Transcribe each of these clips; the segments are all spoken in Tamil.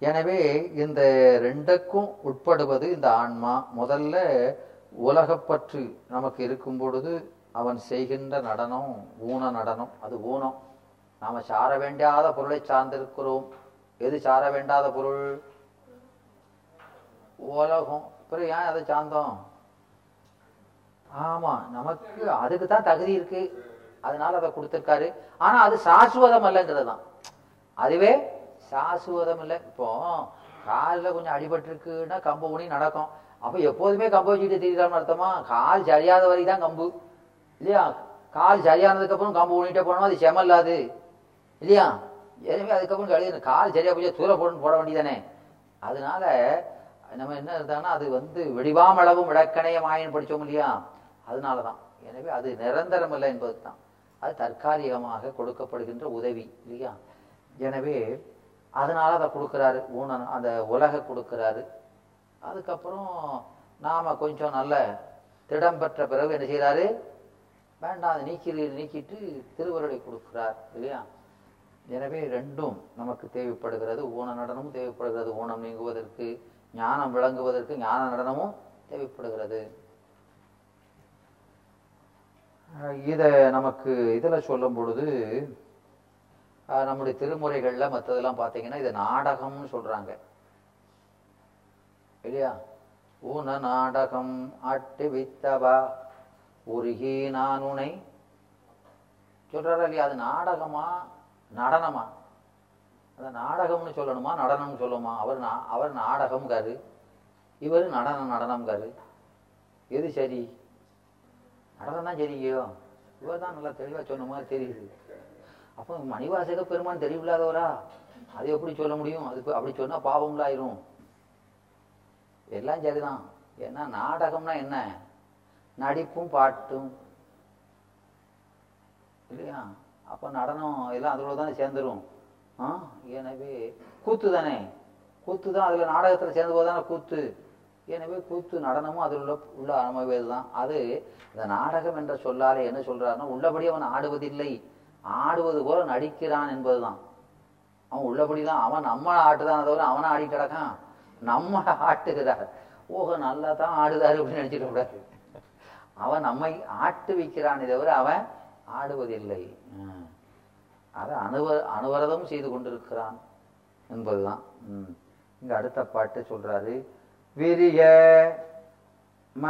எனவே இந்த ரெண்டுக்கும் உட்படுவது இந்த ஆன்மா. முதல்ல உலகப்பற்று நமக்கு இருக்கும் பொழுது அவன் செய்கின்ற நடனம் ஊன நடனம். அது ஊனம். நாம சார வேண்டாத பொருளை சார்ந்திருக்கிறோம். எது சார வேண்டாத பொருள்? உலகம். அப்புறம் ஏன் அதை சார்ந்தோம்? ஆமா நமக்கு அதுக்கு தான் தகுதி இருக்கு. அதனால அதை கொடுத்திருக்காரு. ஆனா அது சாஸ்வதம் அல்லங்கிறது தான் அதுவே சாசுவதம் இல்லை இப்போ காலில் கொஞ்சம் அடிபட்டிருக்குன்னா கம்பு ஊனி நடக்கும். அப்போ எப்போதுமே கம்பு வச்சுக்கிட்டு திரிகிறான்னு அர்த்தமா? கால் சரியாத வரைக்கும் தான் கம்பு. இல்லையா? கால் சரியானதுக்கப்புறம் கம்பு ஊனிட்டே போனோம் அது செமல்லாது இல்லையா? எனவே அதுக்கப்புறம் கழிவு கால் சரியா போய் தூர போடணும் போட வேண்டியதானே? அதனால நம்ம என்ன இருந்தாங்கன்னா அது வந்து வெடிவாமளவும் விளக்கணையமாயின்னு படித்தோம் இல்லையா? அதனால தான் எனவே அது நிரந்தரம் இல்லை என்பது தான் அது தற்காலிகமாக கொடுக்கப்படுகின்ற உதவி இல்லையா? எனவே அதனால அதை கொடுக்குறாரு. ஊன அந்த உலக கொடுக்குறாரு. அதுக்கப்புறம் நாம் கொஞ்சம் நல்ல திடம் பெற்ற பிறகு என்ன செய்கிறாரு வேண்டாம் அதை நீக்கி நீக்கிட்டு திருவருளை கொடுக்குறார் இல்லையா? எனவே ரெண்டும் நமக்கு தேவைப்படுகிறது. ஊன நடனமும் தேவைப்படுகிறது. ஊனம் நீங்குவதற்கு ஞானம் விளங்குவதற்கு ஞான நடனமும் தேவைப்படுகிறது. இதை நமக்கு இதில் சொல்லும் பொழுது நம்முடைய திருமுறைகளில் மற்றதெல்லாம் பார்த்தீங்கன்னா இதை நாடகம்னு சொல்றாங்க. இல்லையா? ஊன நாடகம் அட்டு வித்தவா உருகி நான் உனை. சொல்றாரா இல்லையா? அது நாடகமா? நடனமா? அந்த நாடகம்னு சொல்லணுமா? நடனம்னு சொல்லுமா? அவர் நா அவர் நாடகம்காரு இவர் நடனம் நடனம்காரு எது சரி? நடனம் தான் சரியோ இவர் தான் நல்லா தெளிவாக சொன்ன மாதிரி தெரியுது. அப்போ மணிவாசக பெருமான் தெளிவில்லாதவரா அது எப்படி சொல்ல முடியும்? அது அப்படி சொன்னா பாவங்களாயிரும். எல்லாம் சரிதான். ஏன்னா நாடகம்னா என்ன? நடிப்பும் பாட்டும். இல்லையா? அப்ப நடனம் எல்லாம் அதோட தானே சேர்ந்துரும். ஆ? எனவே கூத்து தானே? கூத்து தான் அதுல நாடகத்துல சேர்ந்து போதானே கூத்து. எனவே கூத்து நடனமும் அதில் உள்ள உள்ள அமைவது தான் அது இந்த நாடகம் என்ற சொல்லாலே என்ன சொல்றாருன்னா உள்ளபடி அவன் ஆடுவதில்லை. ஆடுவது போல நடிக்கிறான் என்பதுதான். அவன் உள்ளபடிதான் அவன் நம்ம ஆட்டுதான் தவிர அவனை ஆடி கிடக்கான். நம்ம ஆட்டுகிறார். ஓஹோ நல்லா தான் ஆடுதாரு அப்படின்னு நினைச்சிட்டு கூடாது. அவன் நம்மை ஆட்டு வைக்கிறானே தவிர அவன் ஆடுவதில்லை. அதை அனுவ அனுவரதம் செய்து கொண்டிருக்கிறான் என்பதுதான். ம். இங்க அடுத்த பாட்டு சொல்றாரு. விரிய ம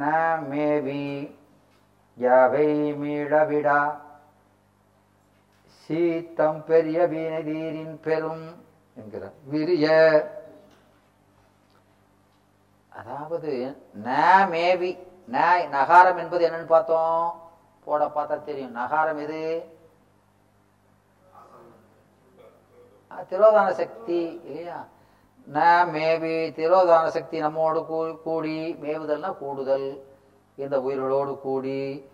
ந மேவி யாவை மீளவிடா சீத்தம் பெரிய வீணதீரின் பெரும் என்கிறார். விரிய. அதாவது ந மேவி ந நகாரம் என்பது என்னன்னு பார்த்தோம். போட பார்த்தா தெரியும். நகாரம் எது? திரோதான சக்தி இல்லையா? ந மேவி திரோதான சக்தி நம்மோடு கூ- கூடி மேவுதல்னா கூடுதல். இந்த உயிர்களோடு கூடி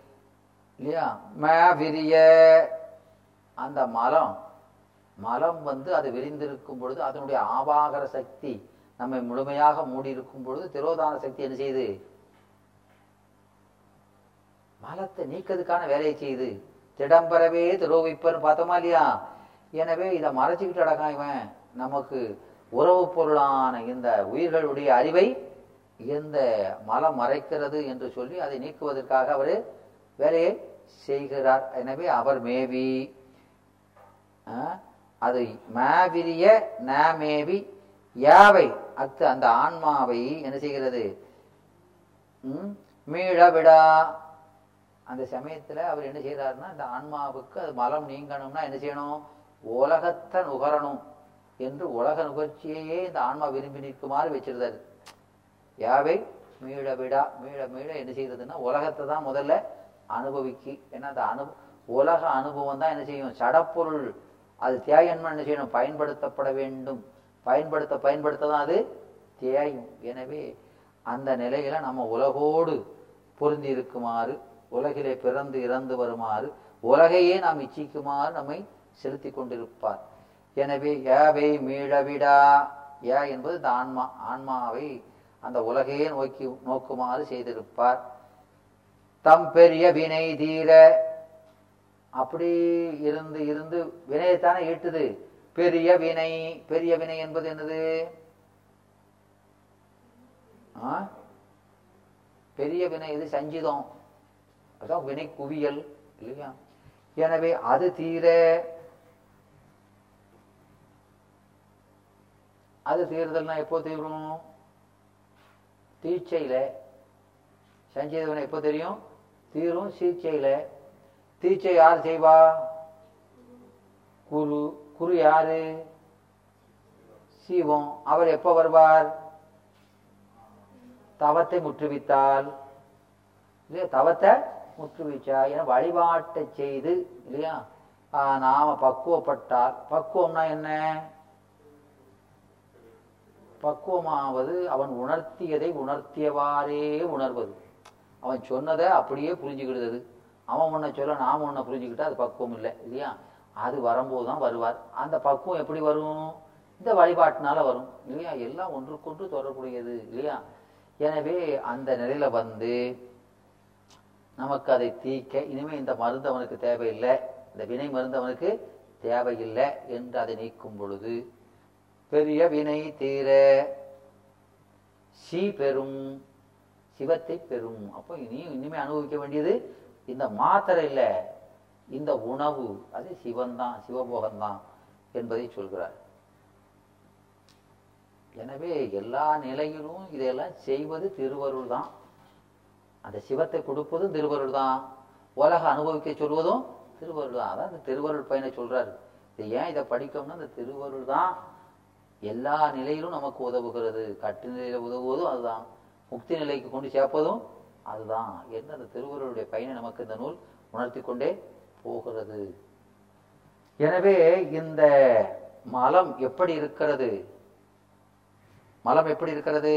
இல்லையா? ம விரிய. அந்த மலம் மலம் வந்து அது விரிந்திருக்கும் பொழுது அதனுடைய ஆபாகர சக்தி நம்மை முழுமையாக மூடி இருக்கும் பொழுது திரோதான சக்தி என்ன செய்யுது மலத்தை நீக்கிறதுக்கான வேலையை செய்யுது திடம்பரவே திரோவிப்பன்னு பார்த்தோமா இல்லையா? எனவே இதை மறைச்சிக்கிட்டு அடக்கான் இவன். நமக்கு உறவு பொருளான இந்த உயிர்களுடைய அறிவை இந்த மலம் மறைக்கிறது என்று சொல்லி அதை நீக்குவதற்காக அவர் வேலையை செய்கிறார். எனவே அவர் மேவி. அது மாவிரிய நாமேவி யாவை? அத்து அந்த ஆன்மாவை என்ன செய்கிறது? ம், மீள விடா அந்த சமயத்துல அவர் என்ன செய்கிறாருன்னா இந்த ஆன்மாவுக்கு அது மலம் நீங்கணும்னா என்ன செய்யணும்? உலகத்தை நுகரணும் என்று உலக நுகர்ச்சியையே இந்த ஆன்மா விரும்பி நிற்குமாறு வச்சிருந்தாரு. யாவை? மீள விடா மீள மீள என்ன செய்யறதுன்னா உலகத்தை தான் முதல்ல அனுபவிக்கு. ஏன்னா அந்த அனு உலக அனுபவம் தான் என்ன செய்யும்? சடப்பொருள். அது தேயன்மை என்ன செய்யணும்? பயன்படுத்தப்பட வேண்டும். பயன்படுத்த பயன்படுத்த தான் அது தேயும். எனவே அந்த நிலையில நம்ம உலகோடு பொருந்தி இருக்குமாறு உலகிலே பிறந்து இறந்து வருமாறு உலகையே நாம் இச்சிக்குமாறு நம்மை செலுத்தி கொண்டிருப்பார். எனவே ஏவை மீளவிடா? ஏ என்பது இந்த ஆன்மா ஆன்மாவை அந்த உலகையே நோக்கி நோக்குமாறு செய்திருப்பார். தம் பெரிய வினை தீர அப்படி இருந்து இருந்து வினையைத்தானே ஈட்டுது. பெரிய வினை பெரிய வினை என்பது என்னது? பெரிய வினை இது சஞ்சிதம். அதான் வினை குவியல் இல்லையா? எனவே அது தீர அது தீர்தல்னா எப்போ தீரும்? தீட்சையில. சஞ்சீத வினை எப்போ தெரியும்? தீரும் சீட்சையில. தீச்சை யார் செய்வா? குரு குரு யாரு? சீவம். அவர் எப்ப வருவார்? தவத்தை முற்றுவித்தால். இல்லையா? தவத்தை முற்றுவிச்சா என வழிபாட்டை செய்து இல்லையா? நாம பக்குவப்பட்டால் பக்குவம்னா என்ன? பக்குவமாவது அவன் உணர்த்தியதை உணர்த்தியவாறே உணர்வது. அவன் சொன்னதை அப்படியே புரிஞ்சுக்கிடுது அவன் ஒன்றை சொல்ல நாம ஒன்றை புரிஞ்சுக்கிட்டா அது பக்குவம் இல்லை இல்லையா? அது வரும்போது தான் வருவார். அந்த பக்குவம் எப்படி வரும்? இந்த வழிபாட்டினால வரும் இல்லையா? எல்லாம் ஒன்றுக்கொன்று தொடர்புடையது இல்லையா? எனவே அந்த நிலையில வந்து நமக்கு அதை தீக்க இனிமே இந்த மருந்து அவனுக்கு தேவையில்லை இந்த வினை மருந்து அவனுக்கு தேவையில்லை என்று அதை நீக்கும் பொழுது பெரிய வினை தீர சி பெறும் சிவத்தை பெறும் அப்போ இனியும் இனிமே அனுபவிக்க வேண்டியது இந்த மாத்திரை இல்லை இந்த உணவு அது சிவன்தான் சிவபோகம்தான் என்பதை சொல்கிறார். எனவே எல்லா நிலையிலும் இதையெல்லாம் செய்வது திருவருள் தான். அந்த சிவத்தை கொடுப்பதும் திருவருள் தான். உலக அனுபவிக்க சொல்வதும் திருவருள் தான். அதான் இந்த திருவருள் பையனை சொல்றாரு. இது ஏன் இதை படிக்கணும்னா அந்த திருவருள் தான் எல்லா நிலையிலும் நமக்கு உதவுகிறது. கட்டு நிலையில உதவுவதும் அதுதான். முக்தி நிலைக்கு கொண்டு சேர்ப்பதும் அதுதான் என்ன அந்த திருவருடைய பயனை நமக்கு இந்த நூல் உணர்த்தி கொண்டே போகிறது. எனவே இந்த மலம் எப்படி இருக்கிறது? மலம் எப்படி இருக்கிறது?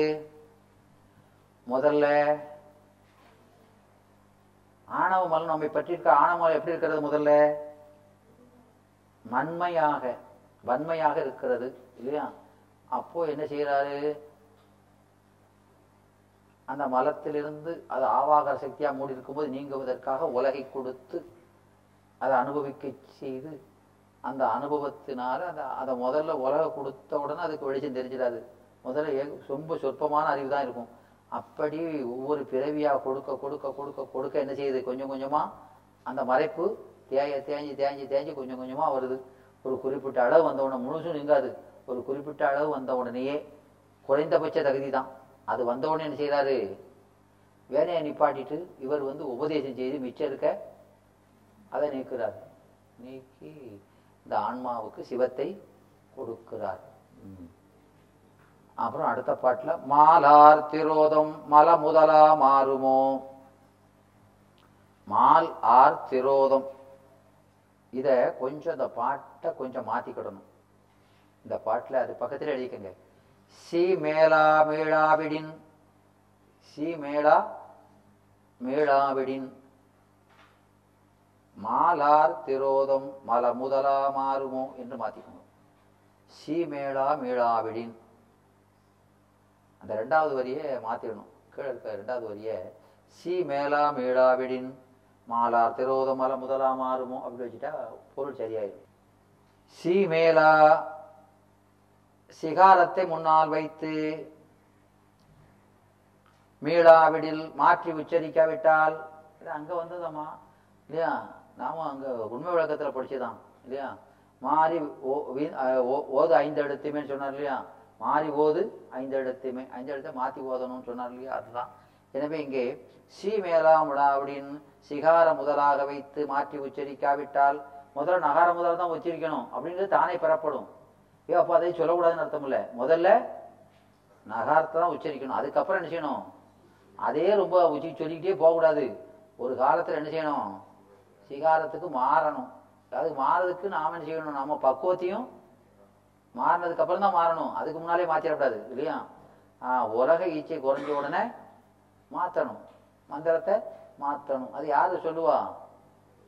முதல்ல ஆணவ மலம் நம்மை பற்றி இருக்க ஆணவ மலம் எப்படி இருக்கிறது முதல்ல? மண்மையாக வன்மையாக இருக்கிறது இல்லையா? அப்போ என்ன செய்யறாரு அந்த மலத்திலிருந்து அது ஆவாகர சக்தியா மூடி இருக்கும்போது நீங்குவதற்காக உலகை கொடுத்து அதை அனுபவிக்க செய்து அந்த அனுபவத்தினால அதை அதை முதல்ல உலக கொடுத்த உடனே அதுக்கு வெளிச்சம் தெரிஞ்சிடாது. முதல்ல ரொம்ப சொற்பமான அறிவு தான் இருக்கும். அப்படி ஒவ்வொரு பிறவியாக கொடுக்க கொடுக்க கொடுக்க கொடுக்க என்ன செய்யுது? கொஞ்சம் கொஞ்சமா அந்த மறைப்பு தேய தேஞ்சி தேஞ்சி தேஞ்சி கொஞ்சம் கொஞ்சமா வருது. ஒரு குறிப்பிட்ட அளவு வந்த உடனே முழுசும் நீங்காது. ஒரு குறிப்பிட்ட அளவு வந்த உடனேயே குறைந்தபட்ச தகுதி தான் அது வந்த உடனே என்ன செய்யறாரு வேலையை நிப்பாட்டிட்டு இவர் வந்து உபதேசம் செய்து மிச்சம் இருக்க அதை நீக்கிறார். நீக்கி இந்த ஆன்மாவுக்கு சிவத்தை கொடுக்கிறார். அப்புறம் அடுத்த பாட்டுல மாலார் திரோதம் மல முதலா மாறுமோ? மால் ஆர் திரோதம். இதை கொஞ்சம் இந்த பாட்டை கொஞ்சம் மாத்திக்கிடணும். இந்த பாட்டுல அது பக்கத்துல எழுதிக்கங்க. சி மேலா மீளாவிடின். சி மேலா மீளாவிடின். மாலார் திரோதம் மல முதலா மாறுமோ என்று மாத்திக்கணும் சி மேளா மீளாவிடின். அந்த ரெண்டாவது வரியை மாத்திடணும் கீழே இருக்க ரெண்டாவது வரியை சி மேலா மீளாவிடின். மாலார் திரோதம் மல முதலா மாறுமோ அப்படின்னு வச்சுட்டா பொருள் சரியாயிடும் சி மேலா சிகாரத்தை முன்னால் வைத்து மீளாவிடில் மாற்றி உச்சரிக்காவிட்டால் இது அங்க வந்ததம்மா இல்லையா? நாம அங்க உண்மை விளக்கத்துல படிச்சுதான் இல்லையா? மாறி ஓ- வி- ஓது ஐந்து எழுத்துமே சொன்னார் இல்லையா? மாறி ஓது ஐந்து எழுத்துமே ஐந்து எழுத்தை மாத்தி ஓதணும்னு சொன்னார் இல்லையா? அதுதான். எனவே இங்கே சி மேலாம் அப்படின்னு சிகார முதலாக வைத்து மாற்றி உச்சரிக்காவிட்டால் முதல்ல நகார முதல் தான் உச்சரிக்கணும் அப்படின்றது தானே பெறப்படும். ஏ அப்போ அதை சொல்லக்கூடாதுன்னு அர்த்தம் இல்லை முதல்ல நகாரத்தை தான் உச்சரிக்கணும். அதுக்கப்புறம் என்ன செய்யணும்? அதே ரொம்ப உச்சி சொல்லிக்கிட்டே போகக்கூடாது. ஒரு காலத்தில் என்ன செய்யணும்? சிகாரத்துக்கு மாறணும். அது மாறதுக்கு நாம என்ன செய்யணும்? நம்ம பக்குவத்தையும் மாறினதுக்கு அப்புறம் தான் மாறணும். அதுக்கு முன்னாலே மாற்றிடக்கூடாது இல்லையா? ஆஹ் உலக ஈச்சை குறைஞ்ச உடனே மாற்றணும் மந்திரத்தை மாற்றணும் அது யார் சொல்லுவா?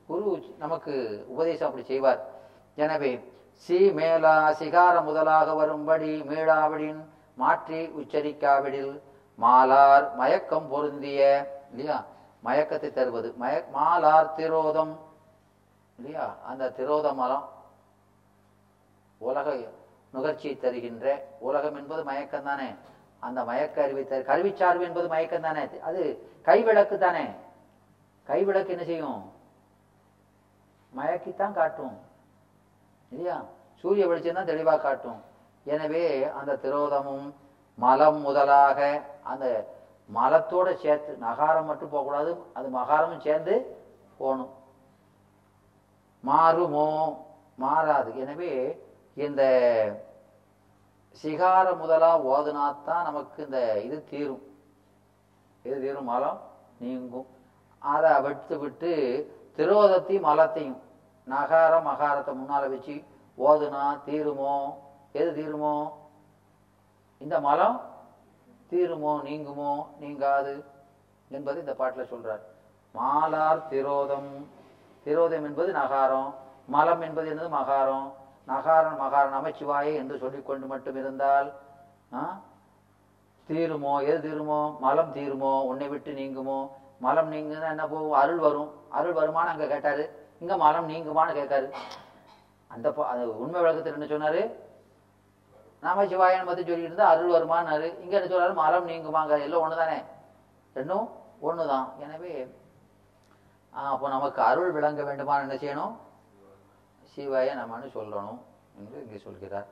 குரு நமக்கு உபதேசம் அப்படி செய்வார். எனவே சி மேலா சிகார முதலாக வரும்படி மீளாவிடின் மாற்றி உச்சரிக்காவிடில் மாலார் மயக்கம் பொருந்திய இல்லையா? மயக்கத்தை தருவது. மய மாலார் திரோதம் இல்லையா? அந்த திரோத மலம் உலக நுகர்ச்சியை தருகின்ற உலகம் என்பது மயக்கம் தானே. அந்த மயக்க அறிவை தரு கருவிச்சார்பு என்பது மயக்கம் தானே. அது கைவிளக்கு தானே. கைவிளக்கு என்ன செய்யும்? மயக்கித்தான் காட்டும். இல்லையா? சூரிய வெளிச்சம் தான் தெளிவாக காட்டும். எனவே அந்த திரோதமும் மலம் முதலாக அந்த மலத்தோட சேர்த்து நகாரம் மட்டும் போகக்கூடாது அது மகாரமும் சேர்ந்து போகணும். மாறுமோ? மாறாது. எனவே இந்த சிகார முதலா ஓதுனாத்தான் நமக்கு இந்த இது தீரும். இது தீரும் மலம் நீங்கும். அதை விட்டு விட்டு திரோதத்தையும் மலத்தையும் நகாரம் மகாரத்தை முன்னால வச்சு ஓதுனா தீருமோ? எது தீருமோ? இந்த மலம் தீருமோ நீங்குமோ நீங்காது என்பது இந்த பாட்டில் சொல்றார். மாலார் திரோதம். திரோதம் என்பது நகாரம் மலம் என்பது என்னது? மகாரம். நகாரன் மகாரன் நமச்சிவாயே என்று சொல்லிக்கொண்டு மட்டும் இருந்தால் ஆ, தீருமோ? எது தீருமோ? மலம் தீருமோ? உன்னை விட்டு நீங்குமோ? மலம் நீங்குனா என்ன போகும்? அருள் வரும். அருள் வருமானு அங்கே கேட்டாரு. இங்க மரம் நீங்குமான்னு கேட்காரு. அந்த ப- அது உண்மை விளக்கத்தில் என்ன சொன்னாரு? நமச்சிவாயன் பத்தி சொல்லிட்டு இருந்தா அருள் வருமானாரு. இங்க என்ன சொல்றாரு? மரம் நீங்குமாங்க எல்லாம் ஒண்ணுதானே? ரெண்டும் ஒண்ணுதான். எனவே அப்போ நமக்கு அருள் விளங்க வேண்டுமா? என்ன செய்யணும்? சிவாய நம்மன்னு சொல்லணும் என்று இங்கே சொல்கிறார்.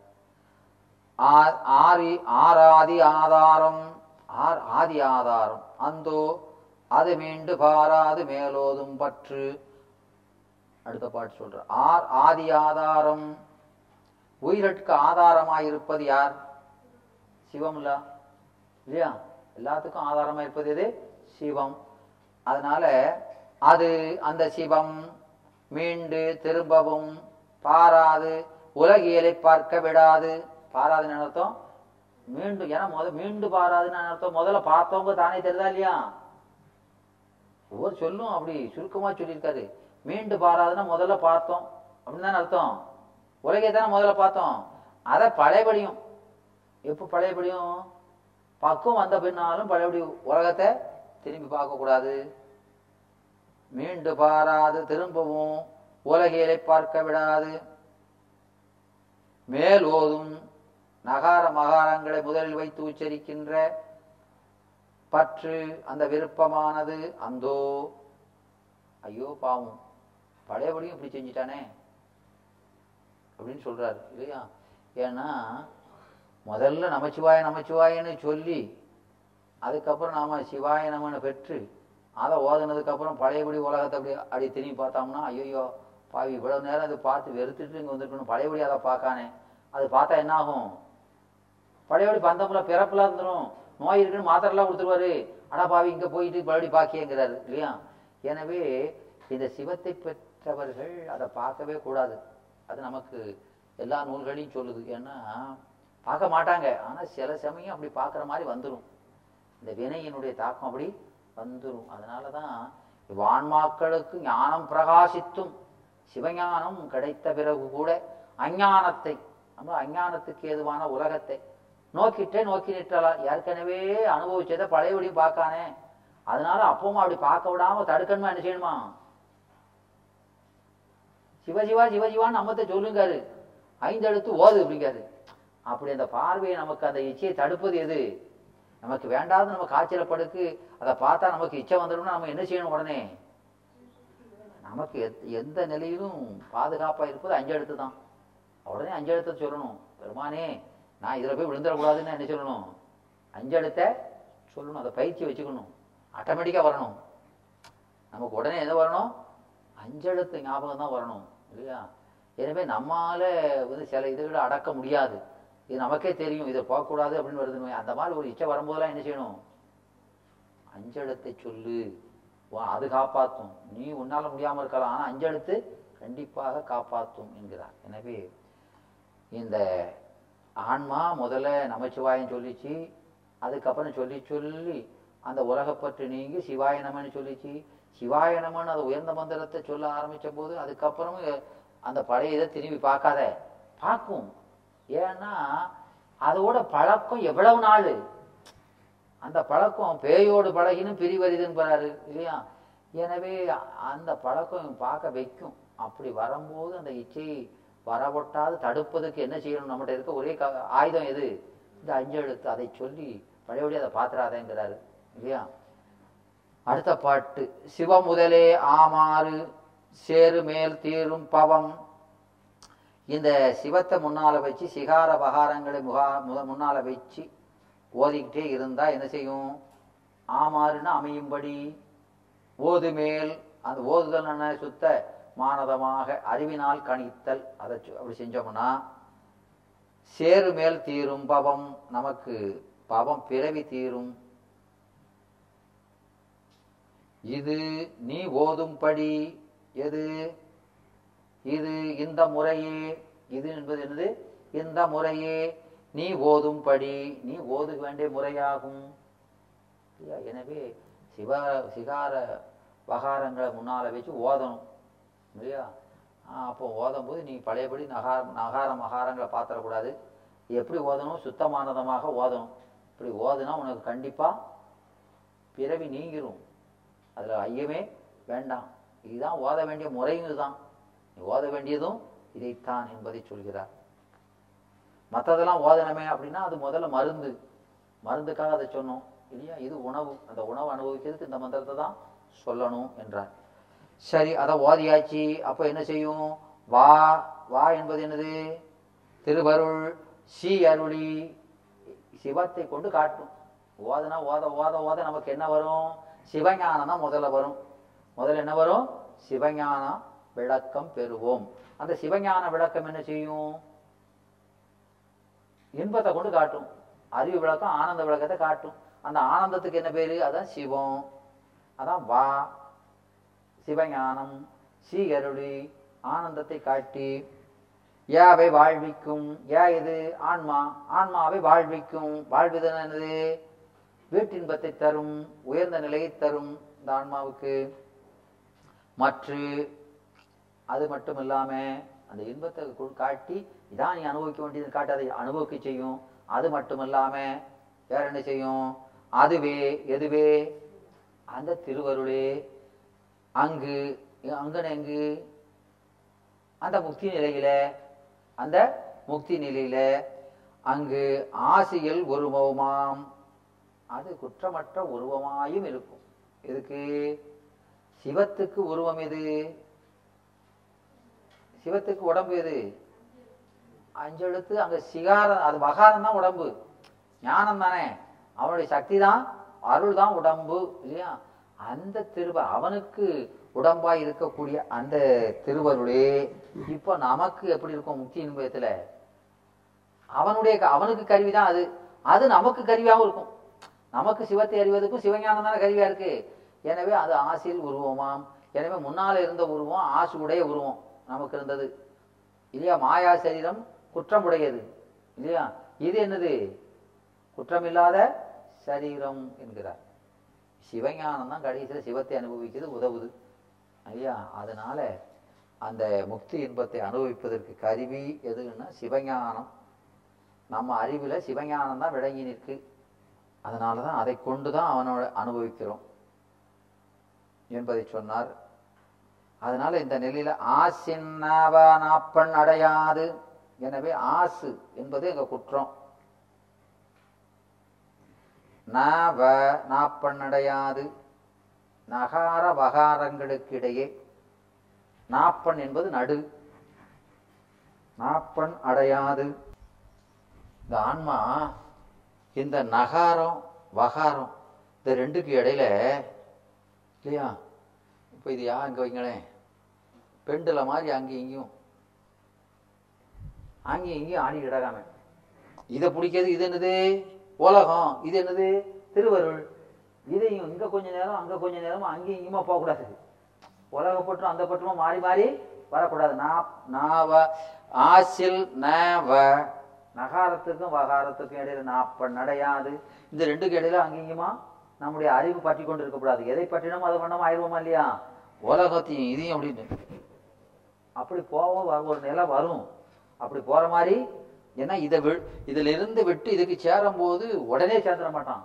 ஆ- ஆரி ஆராதி ஆதாரம். ஆர் ஆதி ஆதாரம். அந்தோ அது மீண்டு பாராது மேலோதும் பற்று. அடுத்த பாட்டு சொல்ற. ஆர் ஆதி ஆதாரம். உயிரட்கு ஆதாரமாயிருப்பது யார்? சிவம் இல்ல இல்லையா? எல்லாத்துக்கும் ஆதாரமா இருப்பது எது? சிவம். அதனால அது அந்த சிவம் மீண்டு திரும்பவும் பாராது உலகியலை பார்க்க விடாது. பாராதுன்னு அர்த்தம்? மீண்டும் ஏன்னா முத மீண்டும் பாராதுன்னு அர்த்தம்? முதல்ல பார்த்தவங்க தானே தெரிதா இல்லையா? ஒவ்வொரு சொல்லும் அப்படி சுருக்கமா சொல்லியிருக்காரு. மீண்டு பாராதுன்னா முதல்ல பார்த்தோம். அப்படின்னு தானே அர்த்தம்? உலகை தானே முதல்ல பார்த்தோம். அதை பழையபடியும். எப்போ பழையபடியும்? பக்குவம் வந்த பின்னாலும் பழையபடி உலகத்தை திரும்பி பார்க்கக்கூடாது மீண்டு பாராது திரும்பவும் உலகியலை பார்க்க விடாது. மேல் ஓதும் நகார மகாரங்களை முதலில் வைத்து உச்சரிக்கின்ற பற்று அந்த விருப்பமானது. அந்தோ. ஐயோ பாவம். பழையபடியும் இப்படி செஞ்சிட்டானே அப்படின்னு சொல்றாரு. இல்லையா? ஏன்னா முதல்ல நமச்சிவாய நமச்சிவாயன்னு சொல்லி அதுக்கப்புறம் நாம சிவாய நமன்னு பெற்று அதை ஓதுனதுக்கப்புறம் பழையபடி உலகத்தை அப்படி அப்படி திரும்பி பார்த்தோம்னா ஐயோ பாவி இவ்வளவு நேரம் அதை பார்த்து வெறுத்துட்டு இங்க வந்துருக்கணும். பழையபடி அதை பார்க்கானே. அது பார்த்தா என்ன ஆகும்? பழையபடி பந்தமுல பிறப்புல இருந்துடும் நோய் இருக்குன்னு மாத்திரெல்லாம் கொடுத்துருவாரு. ஆனா பாவி இங்க போயிட்டு பழையபடி பாக்கியங்கிறாரு. இல்லையா? எனவே இந்த சிவத்தை மற்றவர்கள் அதை பார்க்கவே கூடாது. அது நமக்கு எல்லா நூல்களையும் சொல்லுது. ஏன்னா பார்க்க மாட்டாங்க. ஆனா சில சமயம் அப்படி பார்க்குற மாதிரி வந்துடும் இந்த வினையினுடைய தாக்கம் அப்படி வந்துரும். அதனாலதான் வான்மாக்களுக்கு ஞானம் பிரகாசித்தும் சிவஞானம் கிடைத்த பிறகு கூட அஞ்ஞானத்தை நம்ம அஞ்ஞானத்துக்கு ஏதுவான உலகத்தை நோக்கிட்டே நோக்கி நிற்றலாம் ஏற்கனவே அனுபவிச்சதை பழையபடியும் பார்க்கானே. அதனால அப்பவும் அப்படி பார்க்க விடாம தடுக்கணுமா என்ன செய்யணுமா? சிவசிவா சிவசிவான்னு நம்மத்தை சொல்லுங்காரு. ஐந்து அடுத்து ஓது அப்படிங்காரு. அப்படி அந்த பார்வையை நமக்கு அந்த இச்சையை தடுப்பது எது? நமக்கு வேண்டாத நம்ம காய்ச்சல படுக்கு அதை பார்த்தா நமக்கு இச்சை வந்துடும்னா நம்ம என்ன செய்யணும் உடனே? நமக்கு எத்- எந்த நிலையிலும் பாதுகாப்பாக இருப்பது அஞ்செழுத்து தான். உடனே அஞ்செழுத்தை சொல்லணும். பெருமானே நான் இதில் போய் விழுந்துடக்கூடாதுன்னு என்ன சொல்லணும்? அஞ்செழுத்தை சொல்லணும். அதை பயிற்சி வச்சுக்கணும். ஆட்டோமேட்டிக்காக வரணும். நமக்கு உடனே எது வரணும்? அஞ்செழுத்து ஞாபகம் தான் வரணும். இல்லையா? எனவே நம்மால் வந்து சில இதுகளை அடக்க முடியாது. இது நமக்கே தெரியும் இதை போகக்கூடாது அப்படின்னு வருதுன்னு அந்த மாதிரி ஒரு இச்சை வரும்போதெல்லாம் என்ன செய்யணும்? அஞ்செழுத்தை சொல்லு. அது காப்பாற்றும் நீ உன்னால முடியாம இருக்கலாம். ஆனா அஞ்செழுத்து கண்டிப்பாக காப்பாற்றும் என்கிறார். எனவே இந்த ஆன்மா முதல்ல நமச்சிவாயம் சொல்லிச்சு. அதுக்கப்புறம் சொல்லி சொல்லி அந்த உலகப்பற்று நீங்கி சிவாய நமன்னு சொல்லிச்சு. சிவாய நமன்னு அது உயர்ந்த மந்திரத்தை சொல்ல ஆரம்பித்த போது அதுக்கப்புறமும் அந்த பழைய இதை திரும்பி பார்க்காத. பார்க்கும். ஏன்னா அதோட பழக்கம் எவ்வளவு நாள்? அந்த பழக்கம் பேயோடு பழகினும் பிரிவரிதுன்னு போறாரு இல்லையா? எனவே அந்த பழக்கம் பார்க்க வைக்கும். அப்படி வரும்போது அந்த இச்சையை வரவொட்டாது தடுப்பதற்கு என்ன செய்யணும்? நம்மகிட்ட இருக்க ஒரே க- ஆயுதம் எது? இந்த அஞ்செழுத்து. அதை சொல்லி பழையபடி அதை பாத்திராதேங்கிறாரு இல்லையா? அடுத்த பாட்டு. சிவமுதலே ஆமாறு சேரு மேல் தீரும் பவம். இந்த சிவத்தை முன்னால வச்சு சிகார பகாரங்களை முகா முத- முன்னால வச்சு ஓதிக்கிட்டே இருந்தா என்ன செய்யும்? ஆமாறுன்னு அமையும்படி ஓது மேல் அந்த ஓதுதல் என்ன? சுத்த மானதமாக அறிவினால் கணித்தல். அதை அப்படி செஞ்சோம்னா சேரு மேல் தீரும் பவம். நமக்கு பவம் பிறவி தீரும். இது நீ ஓதும்படி. எது? இது இந்த முறையே. இது என்பது என்னது? இந்த முறையே. நீ ஓதும்படி. நீ ஓதுக வேண்டிய முறையாகும். எனவே சிவ சிகார வகாரங்களை முன்னால் வச்சு ஓதணும். இல்லையா? அப்போ ஓதும் போது நீ பழையபடி நகார நகார மகாரங்களை பார்த்துடக்கூடாது. எப்படி ஓதணும்? சுத்தமானதமாக ஓதணும். இப்படி ஓதுனா உனக்கு கண்டிப்பாக பிறவி நீங்கிரும். அதுல ஐயமே வேண்டாம். இதுதான் ஓத வேண்டிய முறையும் இதுதான். நீ ஓத வேண்டியதும் இதைத்தான் என்பதை சொல்கிறார். மற்றதெல்லாம் ஓதனமே அப்படின்னா அது முதல்ல மருந்து. மருந்துக்காக அதை சொன்னோம். இல்லையா? இது உணவு. அந்த உணவு அனுபவிக்கிறதுக்கு இந்த மந்திரத்தை தான் சொல்லணும் என்றார். சரி அதை ஓதியாச்சு. அப்போ என்ன செய்யும்? வா வா என்பது என்னது? திருவருள் சி அருளி. சிவத்தை கொண்டு காட்டும். ஓதனா ஓத ஓத ஓத நமக்கு என்ன வரும்? சிவஞானம் தான் முதல்ல வரும். முதல்ல என்ன வரும்? சிவஞான விளக்கம் பெறுவோம். அந்த சிவஞான விளக்கம் என்ன செய்யும்? இன்பத்தை கொண்டு காட்டும். அறிவு விளக்கம் ஆனந்த விளக்கத்தை காட்டும். அந்த ஆனந்தத்துக்கு என்ன பேரு? அதான் சிவம். அதான் வா. சிவஞானம் சீகருளி ஆனந்தத்தை காட்டி ஏவை வாழ்விக்கும்? ஏ இது ஆன்மா. ஆன்மாவை வாழ்விக்கும். வாழ்விதன் என்னது? வீட்டின்பத்தை தரும் உயர்ந்த நிலையை தரும் இந்த ஆன்மாவுக்கு. மற்ற அது மட்டும் இல்லாம அந்த இன்பத்தை காட்டி இதான் நீ அனுபவிக்க வேண்டியது காட்டி அதை அனுபவிக்க செய்யும். அது மட்டும் இல்லாம வேற என்ன செய்யும்? அதுவே எதுவே? அந்த திருவருளே அங்கு அங்கன எங்கு? அந்த முக்தி நிலையில அந்த முக்தி நிலையில அங்கு ஆசையில் ஒரு மௌமாம் அது குற்றமற்ற உருவமாயும் இருக்கும். எதுக்கு? சிவத்துக்கு உருவம் எது? சிவத்துக்கு உடம்பு எது? அஞ்செழுத்து அங்க சிகாரம் அது மகாரம் தான் உடம்பு. ஞானம் தானே. அவனுடைய சக்தி தான் அருள் தான் உடம்பு இல்லையா? அந்த திருவ அவனுக்கு உடம்பாய் இருக்கக்கூடிய அந்த திருவருளே இப்போ நமக்கு எப்படி இருக்கும் முக்தி இன்பத்துல அவனுடைய க- அவனுக்கு கருவி தான் அது. அது நமக்கு கருவியாகவும் இருக்கும். நமக்கு சிவத்தை அறிவதற்கும் சிவஞானம் தானே கருவியா இருக்கு? எனவே அது ஆசையில் உருவமாம். எனவே முன்னால் இருந்த உருவம் ஆசு உடைய உருவம் நமக்கு இருந்தது. இல்லையா? மாயா சரீரம் குற்றம் உடையது இல்லையா? இது என்னது? குற்றமில்லாத சரீரம் என்கிறார். சிவஞானம் தான் கடைசியில் சிவத்தை அனுபவிக்கிறது உதவுது. ஐயா அதனால அந்த முக்தி இன்பத்தை அனுபவிப்பதற்கு கருவி எதுன்னா சிவஞானம். நம்ம அறிவில் சிவஞானம் தான் விளங்கி நிற்கு. அதனால தான் அதை கொண்டு தான் அவனோட அனுபவிக்கிறோம் என்பதை சொன்னார். அதனால இந்த நிலையில ஆசின் அடையாது. எனவே ஆசு என்பது எங்க குற்றம். நாவ நாப்பன் அடையாது. நகார வகாரங்களுக்கு இடையே நாப்பன் என்பது நடு. நாப்பன் அடையாது. இந்த ஆன்மா இந்த நகாரம் வகாரம் இந்த ரெண்டுக்கு இடையில இல்லையா? இப்போ இது யா இங்கே வைங்களேன். பெண்டுல மாதிரி அங்கேயும் இங்கேயும். அங்கேயும் இங்கேயும் ஆடி கிடக்காம இதை பிடிக்கிறது இது என்னது? உலகம். இது என்னது? திருவருள். இதையும் இங்கே கொஞ்ச நேரம் அங்கே கொஞ்ச நேரமும் அங்கேயும் இங்கேயுமா போகக்கூடாது. உலக பற்றும் அந்த பற்றுமா மாறி மாறி வரக்கூடாது. நான் நான் ஆசில் நவ. நகாரத்துக்கும் வகாரத்துக்கும் இடையில நாப்ப நடையாது. இந்த ரெண்டுக்கு இடையில அங்கேயுமா நம்முடைய அறிவு பற்றி கொண்டு இருக்கக்கூடாது எதை பற்றினோம் அதை பண்ணாம ஆயிடுவோமா இல்லையா? உலகத்தையும் இதையும் அப்படின்னு. அப்படி போவோம் ஒரு நிலை வரும். அப்படி போற மாதிரி ஏன்னா இதை இதுல இருந்து விட்டு இதுக்கு சேரும் போது உடனே சேர்ந்துட மாட்டான்.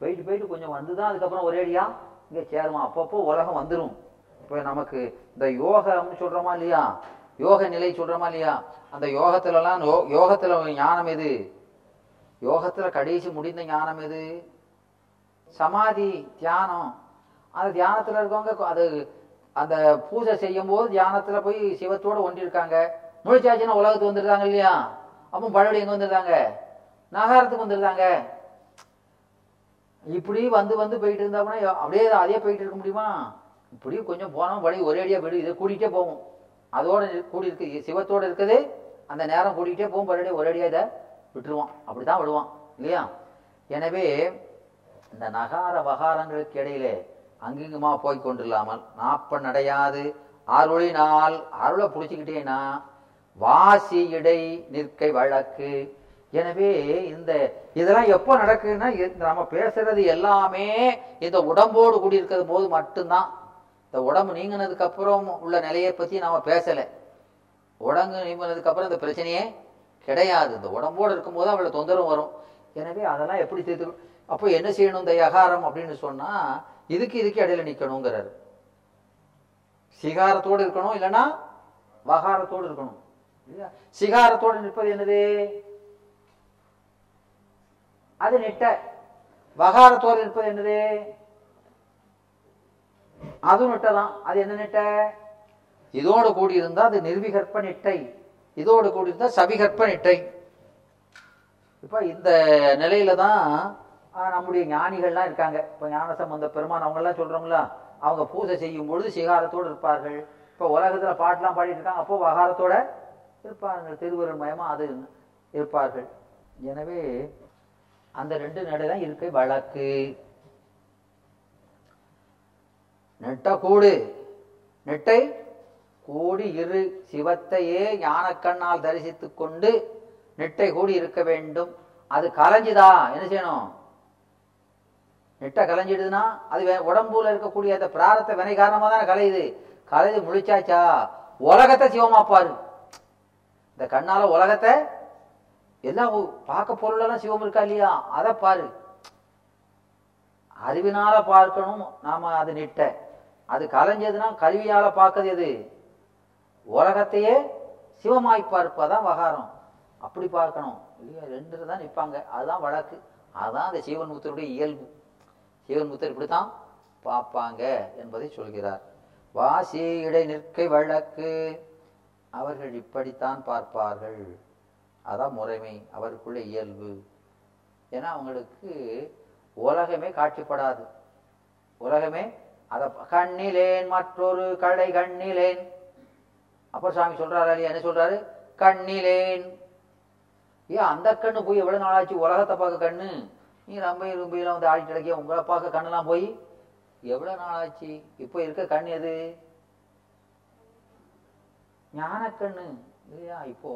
போயிட்டு போயிட்டு கொஞ்சம் வந்துதான் அதுக்கப்புறம் ஒரேடியா இங்க சேருவான். அப்பப்போ உலகம் வந்துடும் இப்போ நமக்கு இந்த யோகம்னு சொல்றோமா இல்லையா? யோக நிலை சொல்றோமா இல்லையா? அந்த யோகத்துலலாம் யோ யோகத்துல ஞானம் எது? யோகத்துல கடைசி முடிந்த ஞானம் எது? சமாதி தியானம். அந்த தியானத்துல இருக்கவங்க அது அந்த பூஜை செய்யும் போது தியானத்துல போய் சிவத்தோட ஒன்றிருக்காங்க முழிச்சாச்சுன்னா உலகத்துக்கு வந்துருந்தாங்க இல்லையா? அப்போ பழவழி எங்க வந்துருந்தாங்க நகரத்துக்கு வந்துருந்தாங்க இப்படி வந்து வந்து போயிட்டு இருந்தா அப்படியே அதே போயிட்டு இருக்க முடியுமா? இப்படி கொஞ்சம் போனோம் வழி ஒரேடியா போயிடு. இதை கூட்டிகிட்டே போவோம். அதோட கூடி இருக்கு சிவத்தோட இருக்குது. அந்த நேரம் கூடிக்கிட்டே போகும் மறுபடியும் ஒரேடியாக இதை விட்டுருவான். அப்படிதான் விடுவான். இல்லையா? எனவே இந்த நகார வகாரங்களுக்கு இடையிலே அங்கிங்குமா போய் கொண்டில்லாமல் நாப்ப அடையாது. அருளினால் அருளை பிடிச்சிக்கிட்டேன்னா வாசி இடை நிற்கை வழக்கு. எனவே இந்த இதெல்லாம் எப்போ நடக்குதுன்னா இந்த நம்ம பேசுறது எல்லாமே இந்த உடம்போடு கூடி இருக்கிறது போது மட்டும்தான். இந்த உடம்பு நீங்கினதுக்கு அப்புறம் உள்ள நிலையை பத்தி நாம பேசல. உடம்பு நீங்கினதுக்கு அப்புறம் இந்த பிரச்சனையே கிடையாது. இந்த உடம்போடு இருக்கும்போது அவளை தொந்தரவு வரும். எனவே அதெல்லாம் எப்படி தீர்த்து அப்போ என்ன செய்யணும் இந்த யகாரம் அப்படின்னு சொன்னா இதுக்கு இதுக்கு இடையில நிக்கணுங்கிறாரு. சிகாரத்தோடு இருக்கணும் இல்லைன்னா வகாரத்தோடு இருக்கணும். இல்லையா? சிகாரத்தோடு நிற்பது என்னது? அது நெட்ட. வகாரத்தோடு நிற்பது என்னது? அதுவும் நெட்டதான் அது என்ன நெட்ட இதோடு கூடியிருந்தா அது நிர்விகற்ப நெட்டை. இதோடு கூடியிருந்தா சவிகற்ப நெட்டை. இப்ப இந்த நிலையில தான் நம்முடைய ஞானிகள்லாம் இருக்காங்க. இப்ப ஞானசம்பந்த பெருமான் அவங்க எல்லாம் அவங்க பூஜை செய்யும் பொழுது சிகாரத்தோடு இருப்பார்கள். இப்ப உலகத்துல பாட்டெலாம் பாடிட்டு இருக்காங்க அப்போ வகாரத்தோட இருப்பார்கள். திருவருள் மயமா அது இருப்பார்கள். எனவே அந்த ரெண்டு நடை தான் இருக்கை வழக்கு. நெட்ட கூடு. நெட்டை கூடி இரு. சிவத்தையே ஞானக்கண்ணால் தரிசித்து கொண்டு நெட்டை கூடி இருக்க வேண்டும். அது கலைஞ்சுதா? என்ன செய்யணும்? நெட்டை கலைஞ்சிடுதுன்னா அது வே- உடம்புல இருக்கக்கூடிய அந்த பிராரத்தை வினை காரணமாக தானே கலையுது. கலைது முழிச்சாச்சா? உலகத்தை சிவமாப்பாரு இந்த கண்ணால உலகத்தை எல்லாம் பார்க்க பொருளெல்லாம் சிவம் இருக்கா இல்லையா? அதை பாரு. அறிவினால பார்க்கணும். நாம அது நிட்ட. அது கலைஞ்சதுன்னா கருவியால் பார்க்கறது எது? உலகத்தையே சிவமாய் பார்ப்பதான் வகாரம் அப்படி பார்க்கணும். இல்லையா ரெண்டு தான் நிற்பாங்க அதுதான் வழக்கு. அதுதான் அந்த சீவன் முத்தருடைய இயல்பு. சீவன் முத்தர் இப்படித்தான் பார்ப்பாங்க என்பதை சொல்கிறார். வாசி இடை நிற்கை வழக்கு. அவர்கள் இப்படித்தான் பார்ப்பார்கள். அதான் முறைமை. அவருக்குள்ள இயல்பு. ஏன்னா அவங்களுக்கு உலகமே காட்சிப்படாது. உலகமே அத கண்ணிலேன் மற்றொரு கடை கண்ணிலேன். அப்பர் சாமி சொல்றாரு இல்லையா என்ன சொல்றாரு? கண்ணிலேன். ஏன் அந்த கண்ணு போய் எவ்வளவு நாளாச்சு? உலகத்தை பார்க்க கண்ணு. நீ ரம்பை ரும்பையெல்லாம் வந்து ஆடிட்டு இருக்கிய உங்களை பார்க்க கண்ணெல்லாம் போய் எவ்வளவு நாளாச்சு? இப்போ இருக்க கண் எது? ஞான கண்ணு இல்லையா? இப்போ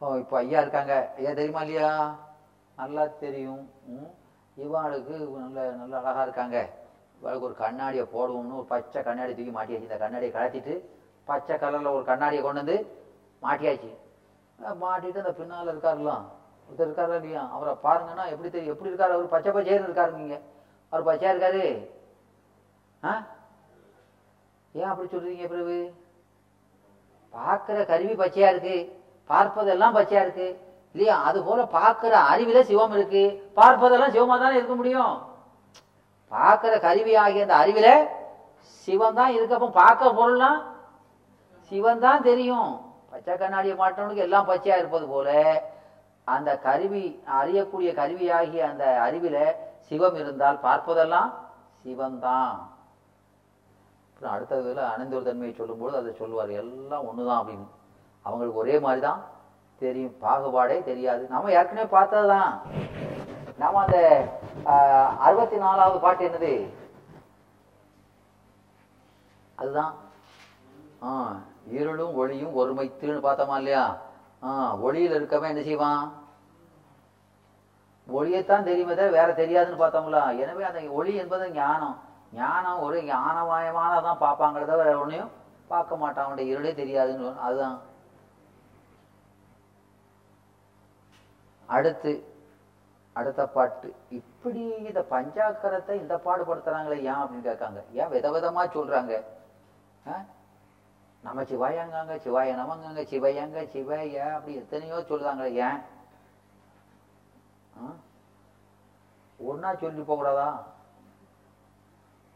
ஓ, இப்போ ஐயா இருக்காங்க. ஐயா தெரியுமா இல்லையா? நல்லா தெரியும். இவாளுக்கு நல்ல நல்ல அழகா இருக்காங்க. இவாளுக்கு ஒரு கண்ணாடியை போடுவோம்னு ஒரு பச்சை கண்ணாடி தூக்கி மாட்டியாச்சு. இந்த கண்ணாடியை கலத்திட்டு பச்சை கலரில் ஒரு கண்ணாடியை கொண்டு வந்து மாட்டியாச்சு. மாட்டிட்டு அந்த பின்னால் இருக்காருலாம். ஒருத்தர் இருக்காரா இல்லையா? அவரை பாருங்கன்னா எப்படி தெரியும் எப்படி இருக்காரு? அவர் பச்சை பச்சையர் இருக்காருங்க அவர் பச்சையா இருக்காரு? ஆ? ஏன் அப்படி சொல்றீங்க பிரபு? பார்க்கிற கருவி பச்சையா இருக்கு. பார்ப்பதெல்லாம் பச்சையா இருக்கு. இல்லையா? அது போல பார்க்கிற அறிவில சிவம் இருக்கு. பார்ப்பதெல்லாம் சிவமா தானே இருக்க முடியும்? பார்க்கிற கருவி ஆகிய அந்த அறிவில சிவம் தான் இருக்கு. அப்போ பார்க்கிற பொருள்லாம் சிவன் தான் தெரியும். பச்சை கண்ணாடியை மாட்டவனுக்கு எல்லாம் பச்சையா இருப்பது போல அந்த கருவி அறியக்கூடிய கருவியாகிய அந்த அறிவில சிவம் இருந்தால் பார்ப்பதெல்லாம் சிவன்தான். அப்புறம் அடுத்ததுல அனந்தூர் தன்மையை சொல்லும்போது அதை சொல்லுவார். எல்லாம் ஒண்ணுதான் அப்படின்னு. அவங்களுக்கு ஒரே மாதிரி தான் தெரியும். பாகுபாடே தெரியாது. நம்ம ஏற்கனவே பார்த்ததுதான். நம்ம அந்த ஆஹ், அறுபத்தி நாலாவது பாட்டு என்னது? அதுதான். ஆ இருளும் ஒளியும் ஒருமைத்துன்னு பார்த்தோமா இல்லையா? ஆ ஒளியில இருக்கவன் என்ன செய்வான்? ஒளியைத்தான் தெரியுமே தவிர வேற தெரியாதுன்னு பார்த்தோம்ல. எனவே அந்த ஒளி என்பது ஞானம். ஞானம் ஒரு ஞானமயமானதான் பார்ப்பாங்கிறத வேற ஒன்றையும் பார்க்க மாட்டான். அவனுடைய இருளே தெரியாதுன்னு அதுதான். அடுத்து அடுத்த பாட்டு. இப்படி இந்த பஞ்சாக்கரத்தை இந்த பாடுபடுத்துறாங்களே ஏன் அப்படின்னு கேட்காங்க. ஏன் விதவிதமா சொல்றாங்க? நம்ம சிவாயங்காங்க சிவாய நமங்கங்க சிவையங்க சிவைய அப்படி எத்தனையோ சொல்றாங்களே ஏன்? ஒன்னா ஒண்ணா சொல்லி போகக்கூடாதா?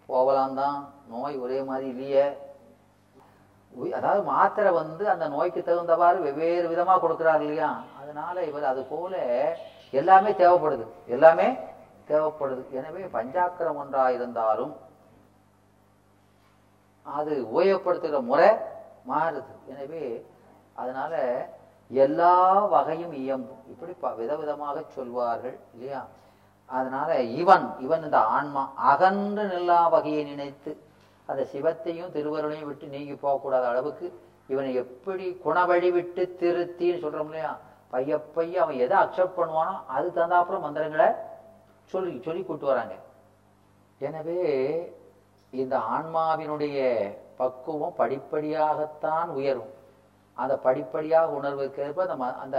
போகலாம் தான் நோய் ஒரே மாதிரி இல்லையே. அதாவது மாத்திரை வந்து அந்த நோய்க்கு தகுந்தவாறு வெவ்வேறு விதமா கொடுக்குறாரு இல்லையா? அதனால இவர் அது போல எல்லாமே தேவைப்படுது. எல்லாமே தேவைப்படுது. எனவே பஞ்சாக்கரம் ஒன்றா இருந்தாலும் அது உபயோகப்படுத்துகிற முறை மாறுது. எனவே அதனால எல்லா வகையும் இயம்பும். இப்படி ப- விதவிதமாக சொல்வார்கள் இல்லையா? அதனால இவன் இவன் இந்த ஆன்மா அகன்று நில்லா வகையை நினைத்து அந்த சிவத்தையும் திருவருளையும் விட்டு நீங்கி போகக்கூடாத அளவுக்கு இவனை எப்படி குணவழி விட்டு திருத்தின்னு சொல்றோம் இல்லையா? பைய பைய அவன் எதை அக்செப்ட் பண்ணுவானோ அது தந்தாப்புல மந்திரங்களை சொல்லி சொல்லி கூட்டு வராங்க. எனவே இந்த ஆன்மாவினுடைய பக்குவம் படிப்படியாகத்தான் உயரும். அந்த படிப்படியாக உணர்வுக்கேற்ப அந்த ம- அந்த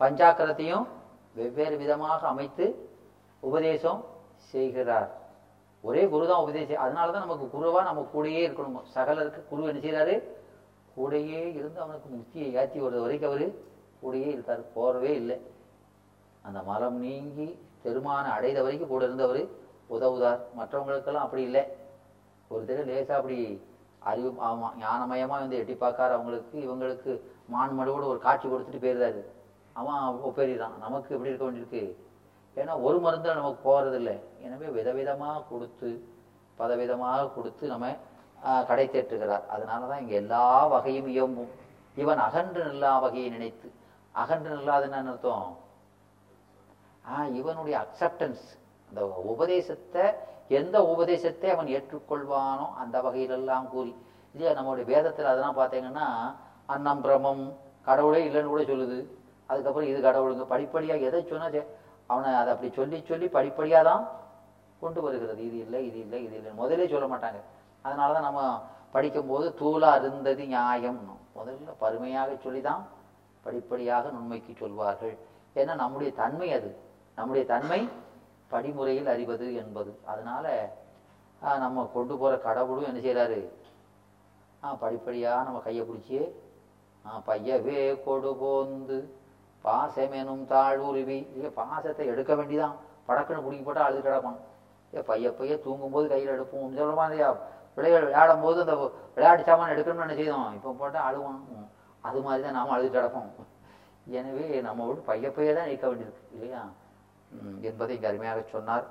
பஞ்சாக்கரத்தையும் வெவ்வேறு விதமாக அமைத்து உபதேசம் செய்கிறார். ஒரே குரு தான் உபதேசம் அதனால தான் நமக்கு குருவா நம்ம கூடயே இருக்கணும். சகலருக்கு குரு என்ன செய்கிறாரு கூடயே இருந்து அவனுக்கு முக்தியை ஏற்றி வருது வரைக்கும் அவர் கூடயே இருக்காரு போகிறவே இல்லை. அந்த மரம் நீங்கி பெருமான அடைத வரைக்கும் கூட இருந்தவர் உதவுதார். மற்றவங்களுக்கெல்லாம் அப்படி இல்லை. ஒரு தடவை லேசா அப்படி அறிவு ஆமாம் ஞானமயமாக வந்து எட்டி பார்க்காரு. அவங்களுக்கு இவங்களுக்கு மான்மடோடு ஒரு காட்சி கொடுத்துட்டு போயிடுறாரு அவன் ஒப்பேறிதான் நமக்கு எப்படி இருக்க வேண்டியிருக்கு? ஏன்னா ஒரு மருந்து நமக்கு போகிறதில்ல எனவே விதவிதமாக கொடுத்து பதவிதமாக கொடுத்து நம்ம கடை தேற்றுகிறார் அதனால தான் இங்கே எல்லா வகையும் இயம்பும். இவன் அகன்று நில்லா வகையை நினைத்து. அகன்று நில்லாதுன்னு என்ன அர்த்தம் ஆ இவனுடைய அக்செப்டன்ஸ் அந்த உபதேசத்தை எந்த உபதேசத்தை அவன் ஏற்றுக்கொள்வானோ அந்த வகையிலெல்லாம் கூறி. இல்லையா நம்மளுடைய வேதத்தில் அதெல்லாம் பார்த்தீங்கன்னா அன்னம் பிரமம் கடவுளே இல்லைன்னு கூட சொல்லுது. அதுக்கப்புறம் இது கடவுளுங்க. படிப்படியாக எதை சொன்னா அவனை அதை அப்படி சொல்லி சொல்லி படிப்படியாக தான் கொண்டு வருகிறது. இது இல்லை இது இல்லை இது இல்லை முதலே சொல்ல மாட்டாங்க. அதனால தான் நம்ம படிக்கும்போது தூளாக இருந்தது நியாயம்னு. முதல்ல பருமையாக சொல்லி தான் படிப்படியாக நுண்மைக்கு சொல்வார்கள். ஏன்னா நம்முடைய தன்மை அது. நம்முடைய தன்மை படிமுறையில் அறிவது என்பது. அதனால நம்ம கொண்டு போற கடவுளும் என்ன செய்கிறாரு ஆ படிப்படியாக நம்ம கையை பிடிச்சி பையவே கொடு போந்து பாசமெனும் தாழ்வுருவி. இல்லை பாசத்தை எடுக்க வேண்டிதான். படக்குன்னு பிடிக்கி போட்டால் அழுது கிடப்பான். ஏ பைய பைய தூங்கும்போது கையில் எடுப்போம். சொல்லுமா இல்லையா பிள்ளைகள் விளையாடும் போது அந்த விளையாட்டு சாமான் எடுக்கணும்னு என்ன செய்தோம்? இப்போ போட்டால் அழுவான். அது மாதிரி தான் நாம் அழுது கிடப்போம். எனவே நம்ம பையப்பையே தான் நிற்க வேண்டியிருக்கு இல்லையா? என்பதை இங்கே அருமையாக சொன்னார்.